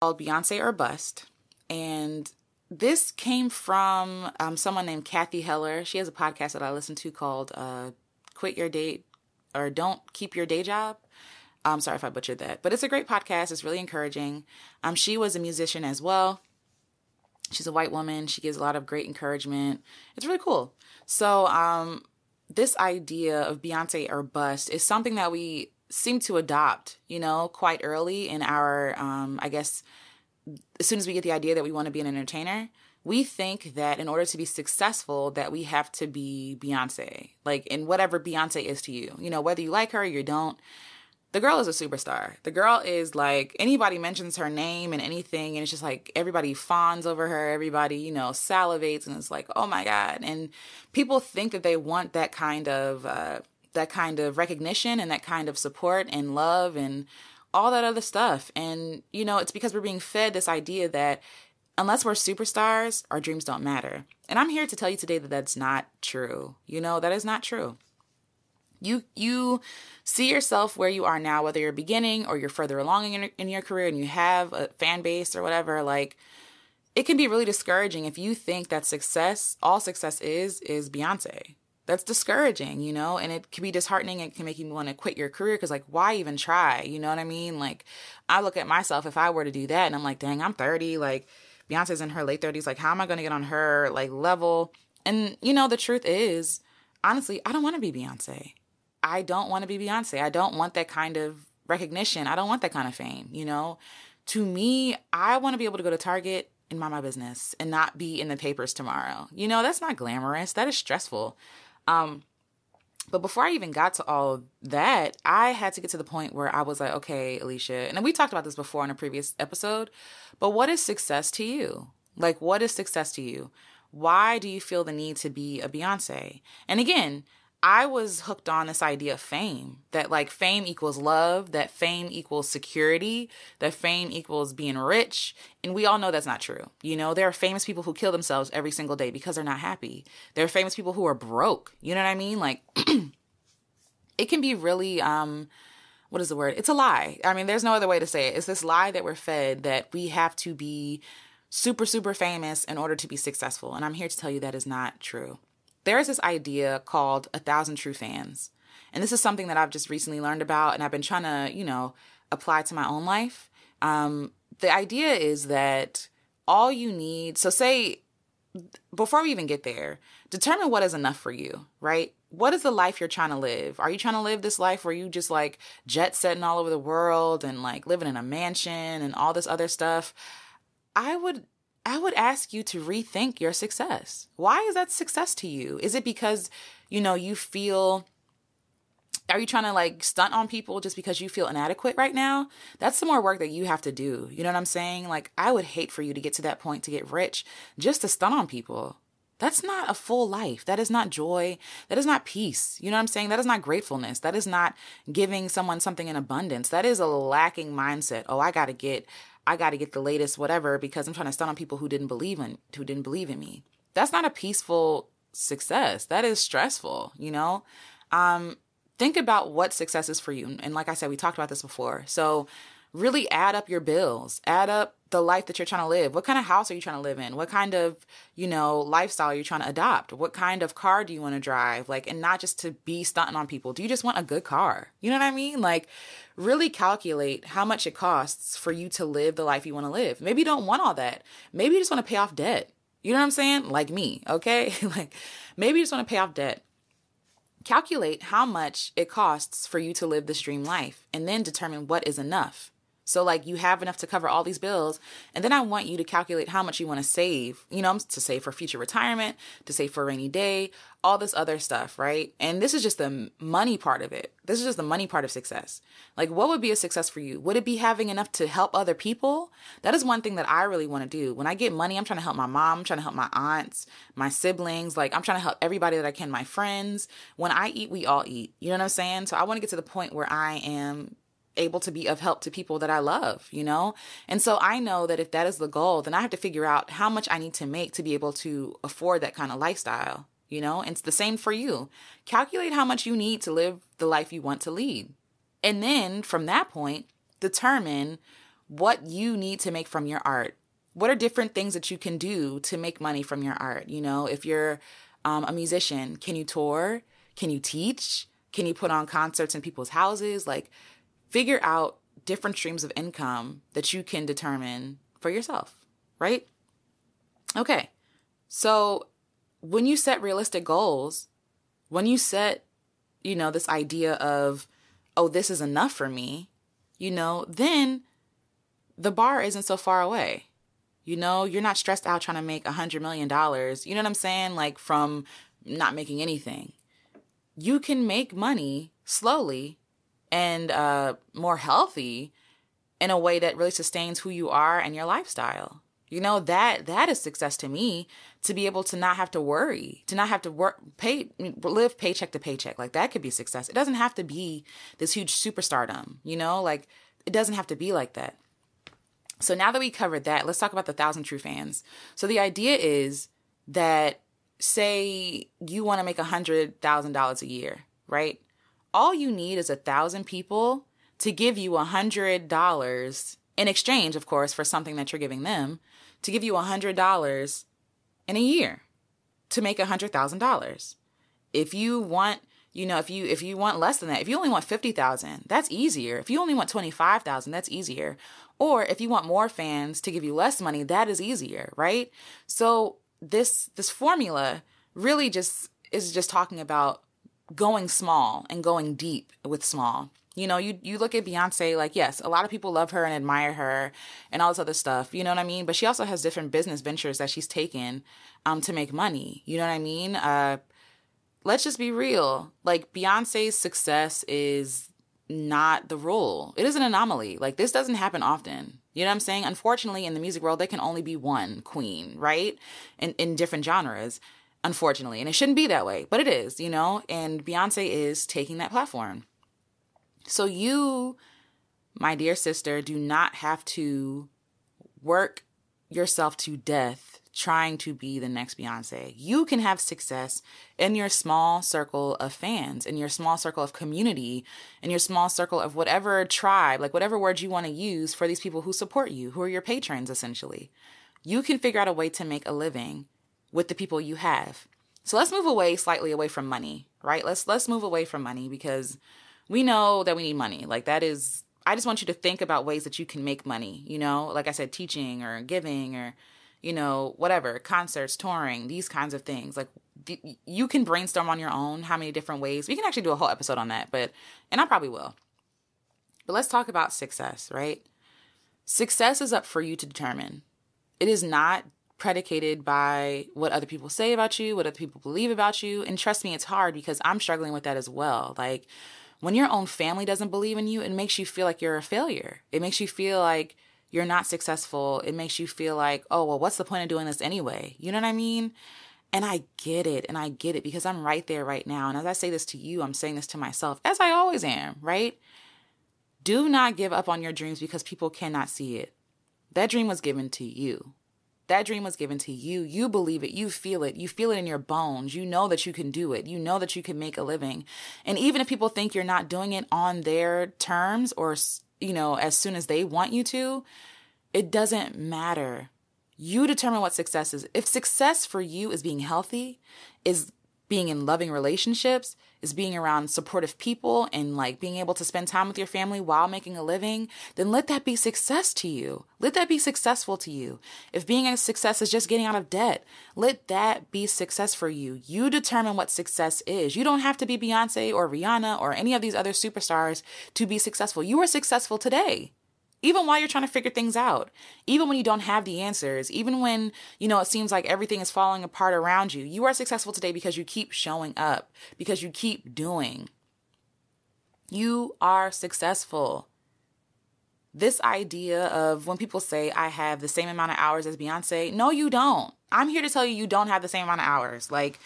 called Beyonce or Bust. And this came from um, someone named Cathy Heller. She has a podcast that I listen to called uh, Quit Your Day or Don't Keep Your Day Job. I'm sorry if I butchered that, but it's a great podcast. It's really encouraging. Um, she was a musician as well. She's a white woman. She gives a lot of great encouragement. It's really cool. So, um, this idea of Beyonce or bust is something that we seem to adopt, you know, quite early in our, um, I guess, as soon as we get the idea that we want to be an entertainer, we think that in order to be successful, that we have to be Beyonce, like in whatever Beyonce is to you, you know, whether you like her or you don't. The girl is a superstar. The girl is like anybody mentions her name and anything, and it's just like everybody fawns over her. Everybody, you know, salivates, and it's like, oh my god. And people think that they want that kind of uh, that kind of recognition and that kind of support and love and all that other stuff. And, you know, it's because we're being fed this idea that unless we're superstars, our dreams don't matter. And I'm here to tell you today that that's not true. You know, that is not true. You you see yourself where you are now, whether you're beginning or you're further along in your, in your career and you have a fan base or whatever. Like, it can be really discouraging if you think that success, all success is, is Beyonce that's discouraging, you know, and it can be disheartening. It can make you want to quit your career because, like, why even try? You know what I mean? Like, I look at myself if I were to do that, and I'm like, dang, I'm 30. Like, Beyonce's in her late 30s. Like, how am I going to get on her like level? And you know, the truth is, honestly, I don't want to be Beyonce. I don't want to be Beyonce. I don't want that kind of recognition. I don't want that kind of fame. You know, to me, I want to be able to go to Target and mind my business and not be in the papers tomorrow. You know, that's not glamorous. That is stressful. Um, but before I even got to all that, I had to get to the point where I was like, okay, Alecia, and we talked about this before in a previous episode, but what is success to you? Like, what is success to you? Why do you feel the need to be a Beyonce? And again, I was hooked on this idea of fame that like fame equals love, that fame equals security, that fame equals being rich. And we all know that's not true. You know, there are famous people who kill themselves every single day because they're not happy. There are famous people who are broke. You know what I mean? Like, it can be really, um, what is the word? It's a lie. I mean, there's no other way to say it. It's this lie that we're fed that we have to be super, super famous in order to be successful. And I'm here to tell you that is not true there's this idea called a thousand true fans. And this is something that I've just recently learned about and I've been trying to, you know, apply to my own life. Um, the idea is that all you need, so say, before we even get there, determine what is enough for you, right? What is the life you're trying to live? Are you trying to live this life where you just like jet setting all over the world and like living in a mansion and all this other stuff? I would I would ask you to rethink your success. Why is that success to you? Is it because, you know, you feel are you trying to like stunt on people just because you feel inadequate right now? That's some more work that you have to do. You know what I'm saying? Like, I would hate for you to get to that point to get rich just to stunt on people. That's not a full life. That is not joy. That is not peace. You know what I'm saying? That is not gratefulness. That is not giving someone something in abundance. That is a lacking mindset. Oh, I got to get I got to get the latest whatever because I'm trying to stun on people who didn't believe in who didn't believe in me. That's not a peaceful success. That is stressful, you know? Um think about what success is for you. And like I said, we talked about this before. So really add up your bills, add up the life that you're trying to live. What kind of house are you trying to live in? What kind of, you know, lifestyle are you trying to adopt? What kind of car do you want to drive? Like, and not just to be stunting on people. Do you just want a good car? You know what I mean? Like, really calculate how much it costs for you to live the life you want to live. Maybe you don't want all that. Maybe you just want to pay off debt. You know what I'm saying? Like me, okay? like, maybe you just want to pay off debt. Calculate how much it costs for you to live this dream life and then determine what is enough. So like you have enough to cover all these bills. And then I want you to calculate how much you want to save, you know, to save for future retirement, to save for a rainy day, all this other stuff, right? And this is just the money part of it. This is just the money part of success. Like what would be a success for you? Would it be having enough to help other people? That is one thing that I really want to do. When I get money, I'm trying to help my mom, I'm trying to help my aunts, my siblings, like I'm trying to help everybody that I can, my friends. When I eat, we all eat. You know what I'm saying? So I want to get to the point where I am able to be of help to people that I love, you know? And so I know that if that is the goal, then I have to figure out how much I need to make to be able to afford that kind of lifestyle, you know? And it's the same for you. Calculate how much you need to live the life you want to lead. And then from that point, determine what you need to make from your art. What are different things that you can do to make money from your art? You know, if you're um, a musician, can you tour? Can you teach? Can you put on concerts in people's houses? Like, figure out different streams of income that you can determine for yourself, right? Okay. So, when you set realistic goals, when you set, you know, this idea of, oh, this is enough for me, you know, then the bar isn't so far away. You know, you're not stressed out trying to make a hundred million dollars. You know what I'm saying? Like from not making anything. You can make money slowly and uh, more healthy in a way that really sustains who you are and your lifestyle. You know that that is success to me to be able to not have to worry, to not have to work pay live paycheck to paycheck. Like that could be success. It doesn't have to be this huge superstardom, you know? Like it doesn't have to be like that. So now that we covered that, let's talk about the thousand true fans. So the idea is that say you want to make a hundred thousand dollars a year, right? All you need is a thousand people to give you a hundred dollars in exchange, of course, for something that you're giving them, to give you a hundred dollars in a year to make a hundred thousand dollars. If you want you know if you if you want less than that if you only want 50,000 that's easier if you only want 25,000 that's easier or if you want more fans to give you less money, that is easier, right? So this this formula really just is just talking about going small and going deep with small. You know, you you look at Beyonce like yes, a lot of people love her and admire her and all this other stuff. You know what I mean? But she also has different business ventures that she's taken um to make money. You know what I mean? Uh let's just be real. Like Beyonce's success is not the rule. It is an anomaly. Like this doesn't happen often. You know what I'm saying? Unfortunately, in the music world, there can only be one queen, right? In in different genres, unfortunately. And it shouldn't be that way, but it is, you know? And Beyonce is taking that platform. So you, my dear sister, do not have to work yourself to death trying to be the next Beyonce. You can have success in your small circle of fans, in your small circle of community, in your small circle of whatever tribe, like whatever word you want to use for these people who support you, who are your patrons essentially. You can figure out a way to make a living with the people you have. So let's move away slightly away from money, right? Let's let's move away from money because we know that we need money. Like that is I just want you to think about ways that you can make money, you know? Like I said teaching or giving or you know, whatever, concerts, touring, these kinds of things. Like you can brainstorm on your own how many different ways. We can actually do a whole episode on that, but and I probably will. But let's talk about success, right? Success is up for you to determine. It is not predicated by what other people say about you, what other people believe about you. And trust me, it's hard because I'm struggling with that as well. Like when your own family doesn't believe in you, it makes you feel like you're a failure. It makes you feel like you're not successful, it makes you feel like, oh, well, what's the point of doing this anyway? You know what I mean? And I get it. And I get it because I'm right there right now. And as I say this to you, I'm saying this to myself, as I always am, right? Do not give up on your dreams because people cannot see it. That dream was given to you. That dream was given to you. You believe it. You feel it. You feel it in your bones. You know that you can do it. You know that you can make a living. And even if people think you're not doing it on their terms or you know, as soon as they want you to, it doesn't matter. You determine what success is. If success for you is being healthy, is being in loving relationships, is being around supportive people and like being able to spend time with your family while making a living, then let that be success to you. Let that be successful to you. If being a success is just getting out of debt, let that be success for you. You determine what success is. You don't have to be Beyonce or Rihanna or any of these other superstars to be successful. You are successful today even while you're trying to figure things out even when you don't have the answers even when you know it seems like everything is falling apart around you you are successful today because you keep showing up because you keep doing. You are successful. This idea of when people say i have the same amount of hours as beyonce no you don't. I'm here to tell you you don't have the same amount of hours. Like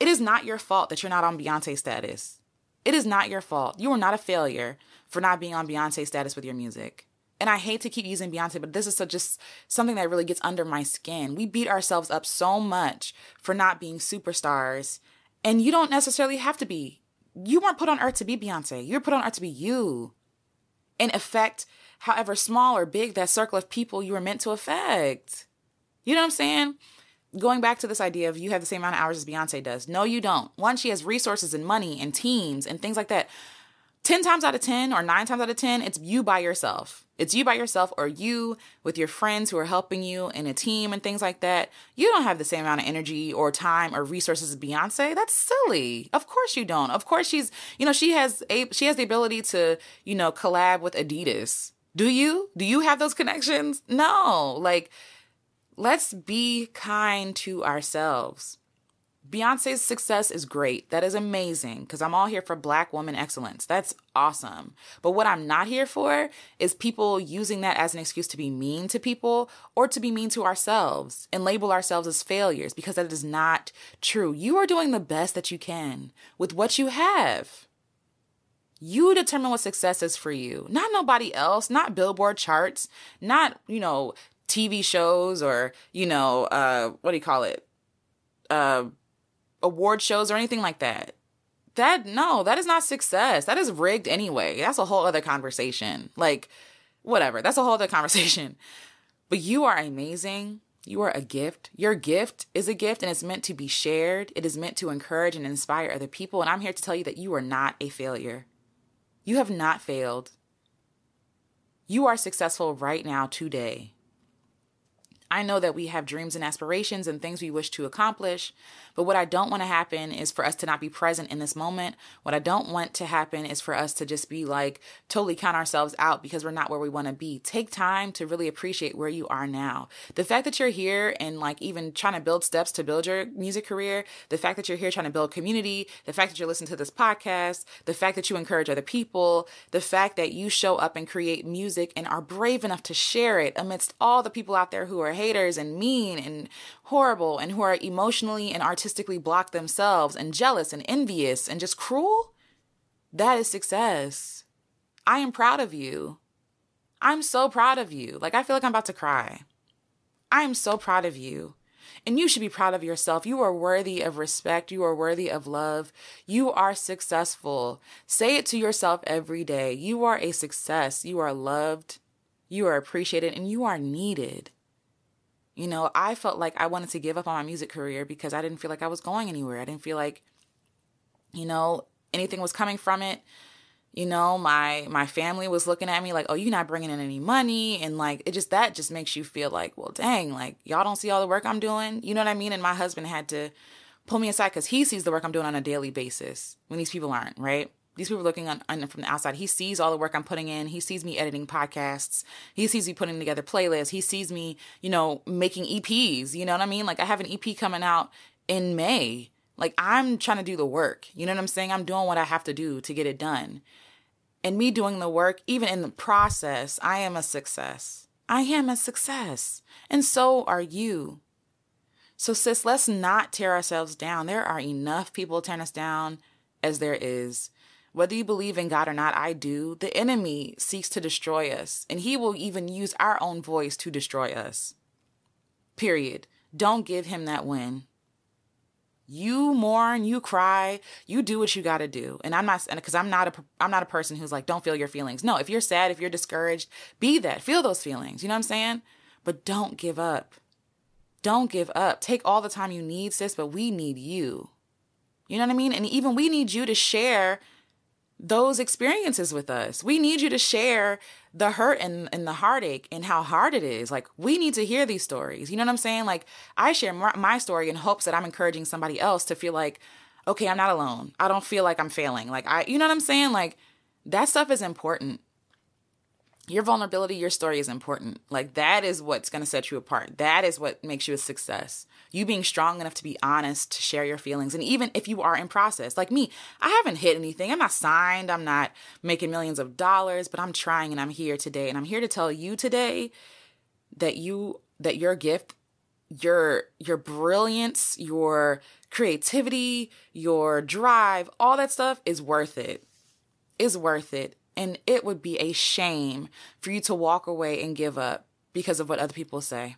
it is not your fault that you're not on beyonce status. It is not your fault. You are not a failure for not being on beyonce status with your music and I hate to keep using Beyonce, but this is so just something that really gets under my skin. We beat ourselves up so much for not being superstars, and you don't necessarily have to be. You weren't put on earth to be Beyonce. You were put on earth to be you and affect however small or big that circle of people you were meant to affect. You know what I'm saying? Going back to this idea of you have the same amount of hours as Beyonce does. No, you don't. One, she has resources and money and teams and things like that. 10 times out of 10 or 9 times out of 10, it's you by yourself. It's you by yourself or you with your friends who are helping you in a team and things like that. You don't have the same amount of energy or time or resources as Beyonce. That's silly. Of course you don't. Of course she's, you know, she has a she has the ability to, you know, collab with Adidas. Do you? Do you have those connections? No. Like let's be kind to ourselves. Beyonce's success is great. That is amazing because I'm all here for black woman excellence. That's awesome. But what I'm not here for is people using that as an excuse to be mean to people or to be mean to ourselves and label ourselves as failures because that is not true. You are doing the best that you can with what you have. You determine what success is for you, not nobody else, not billboard charts, not, you know, TV shows or, you know, uh, what do you call it? Uh, award shows or anything like that. That no, that is not success. That is rigged anyway. That's a whole other conversation. Like whatever. That's a whole other conversation. But you are amazing. You are a gift. Your gift is a gift and it's meant to be shared. It is meant to encourage and inspire other people. And I'm here to tell you that you are not a failure. You have not failed. You are successful right now, today. I know that we have dreams and aspirations and things we wish to accomplish, but what I don't want to happen is for us to not be present in this moment. What I don't want to happen is for us to just be like totally count ourselves out because we're not where we want to be. Take time to really appreciate where you are now. The fact that you're here and like even trying to build steps to build your music career, the fact that you're here trying to build community, the fact that you're listening to this podcast, the fact that you encourage other people, the fact that you show up and create music and are brave enough to share it amidst all the people out there who are haters and mean and horrible and who are emotionally and artistically blocked themselves and jealous and envious and just cruel, that is success. I am proud of you. I'm so proud of you. Like, I feel like I'm about to cry. I am so proud of you. And you should be proud of yourself. You are worthy of respect. You are worthy of love. You are successful. Say it to yourself every day. You are a success. You are loved. You are appreciated and you are needed. You know, I felt like I wanted to give up on my music career because I didn't feel like I was going anywhere. I didn't feel like, you know, anything was coming from it. You know, my my family was looking at me like, "Oh, you're not bringing in any money," and like it just that just makes you feel like, "Well, dang, like y'all don't see all the work I'm doing." You know what I mean? And my husband had to pull me aside because he sees the work I'm doing on a daily basis when these people aren't, right? These people looking on, on, from the outside. He sees all the work I'm putting in. He sees me editing podcasts. He sees me putting together playlists. He sees me, you know, making EPs. You know what I mean? Like I have an EP coming out in May. Like I'm trying to do the work. You know what I'm saying? I'm doing what I have to do to get it done. And me doing the work, even in the process, I am a success. I am a success. And so are you. So, sis, let's not tear ourselves down. There are enough people tearing us down as there is whether you believe in God or not, I do. The enemy seeks to destroy us, and he will even use our own voice to destroy us. Period. Don't give him that win. You mourn, you cry, you do what you got to do. And I'm not because I'm not a I'm not a person who's like don't feel your feelings. No, if you're sad, if you're discouraged, be that. Feel those feelings. You know what I'm saying? But don't give up. Don't give up. Take all the time you need, sis, but we need you. You know what I mean? And even we need you to share those experiences with us. We need you to share the hurt and, and the heartache and how hard it is. Like, we need to hear these stories. You know what I'm saying? Like, I share my story in hopes that I'm encouraging somebody else to feel like, okay, I'm not alone. I don't feel like I'm failing. Like, I, you know what I'm saying? Like, that stuff is important your vulnerability, your story is important. Like that is what's going to set you apart. That is what makes you a success. You being strong enough to be honest, to share your feelings. And even if you are in process, like me, I haven't hit anything. I'm not signed. I'm not making millions of dollars, but I'm trying and I'm here today. And I'm here to tell you today that you, that your gift, your, your brilliance, your creativity, your drive, all that stuff is worth it. Is worth it and it would be a shame for you to walk away and give up because of what other people say.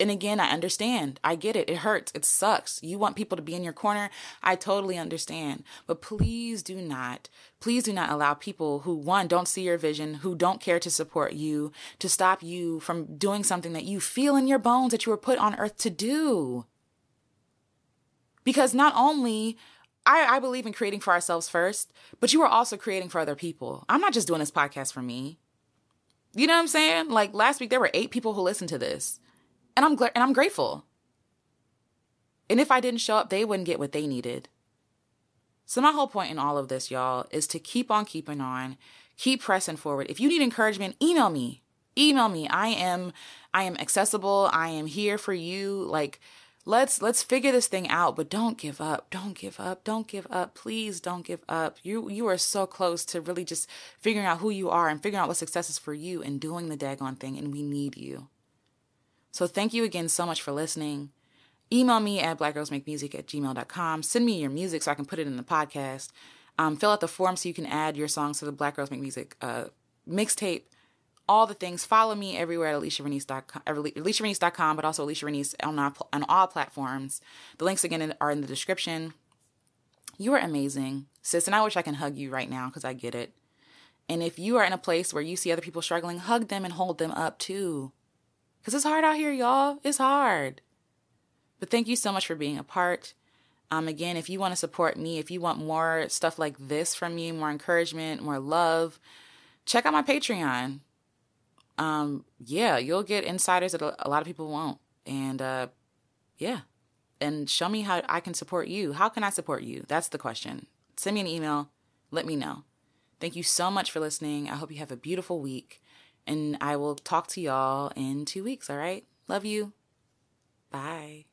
and again, I understand. I get it. It hurts. It sucks. You want people to be in your corner. I totally understand. But please do not, please do not allow people who, one, don't see your vision, who don't care to support you, to stop you from doing something that you feel in your bones that you were put on earth to do. Because not only I, I believe in creating for ourselves first, but you are also creating for other people. I'm not just doing this podcast for me. You know what I'm saying? Like last week, there were eight people who listened to this and I'm gl- and I'm grateful. And if I didn't show up, they wouldn't get what they needed. So my whole point in all of this, y'all, is to keep on keeping on, keep pressing forward. If you need encouragement, email me. Email me. I am I am accessible. I am here for you. Like let's let's figure this thing out, but don't give up. Don't give up. Don't give up. Please don't give up. You you are so close to really just figuring out who you are and figuring out what success is for you and doing the daggone thing and we need you. So thank you again so much for listening. Email me at blackgirlsmakemusic at gmail.com. Send me your music so I can put it in the podcast. Um, fill out the form so you can add your songs to the Black Girls Make Music uh, mixtape. All the things. Follow me everywhere at AleciaRenece.com, AleciaRenece.com, but also Alecia on, on all platforms. The links again are in the description. You are amazing, sis, and I wish I can hug you right now because I get it. And if you are in a place where you see other people struggling, hug them and hold them up too. Because it's hard out here, y'all. It's hard. But thank you so much for being a part. Um, again, if you want to support me, if you want more stuff like this from me, more encouragement, more love, check out my Patreon. Um, yeah, you'll get insiders that a lot of people won't. And uh, yeah, and show me how I can support you. How can I support you? That's the question. Send me an email. Let me know. Thank you so much for listening. I hope you have a beautiful week. And I will talk to y'all in two weeks, all right? Love you. Bye.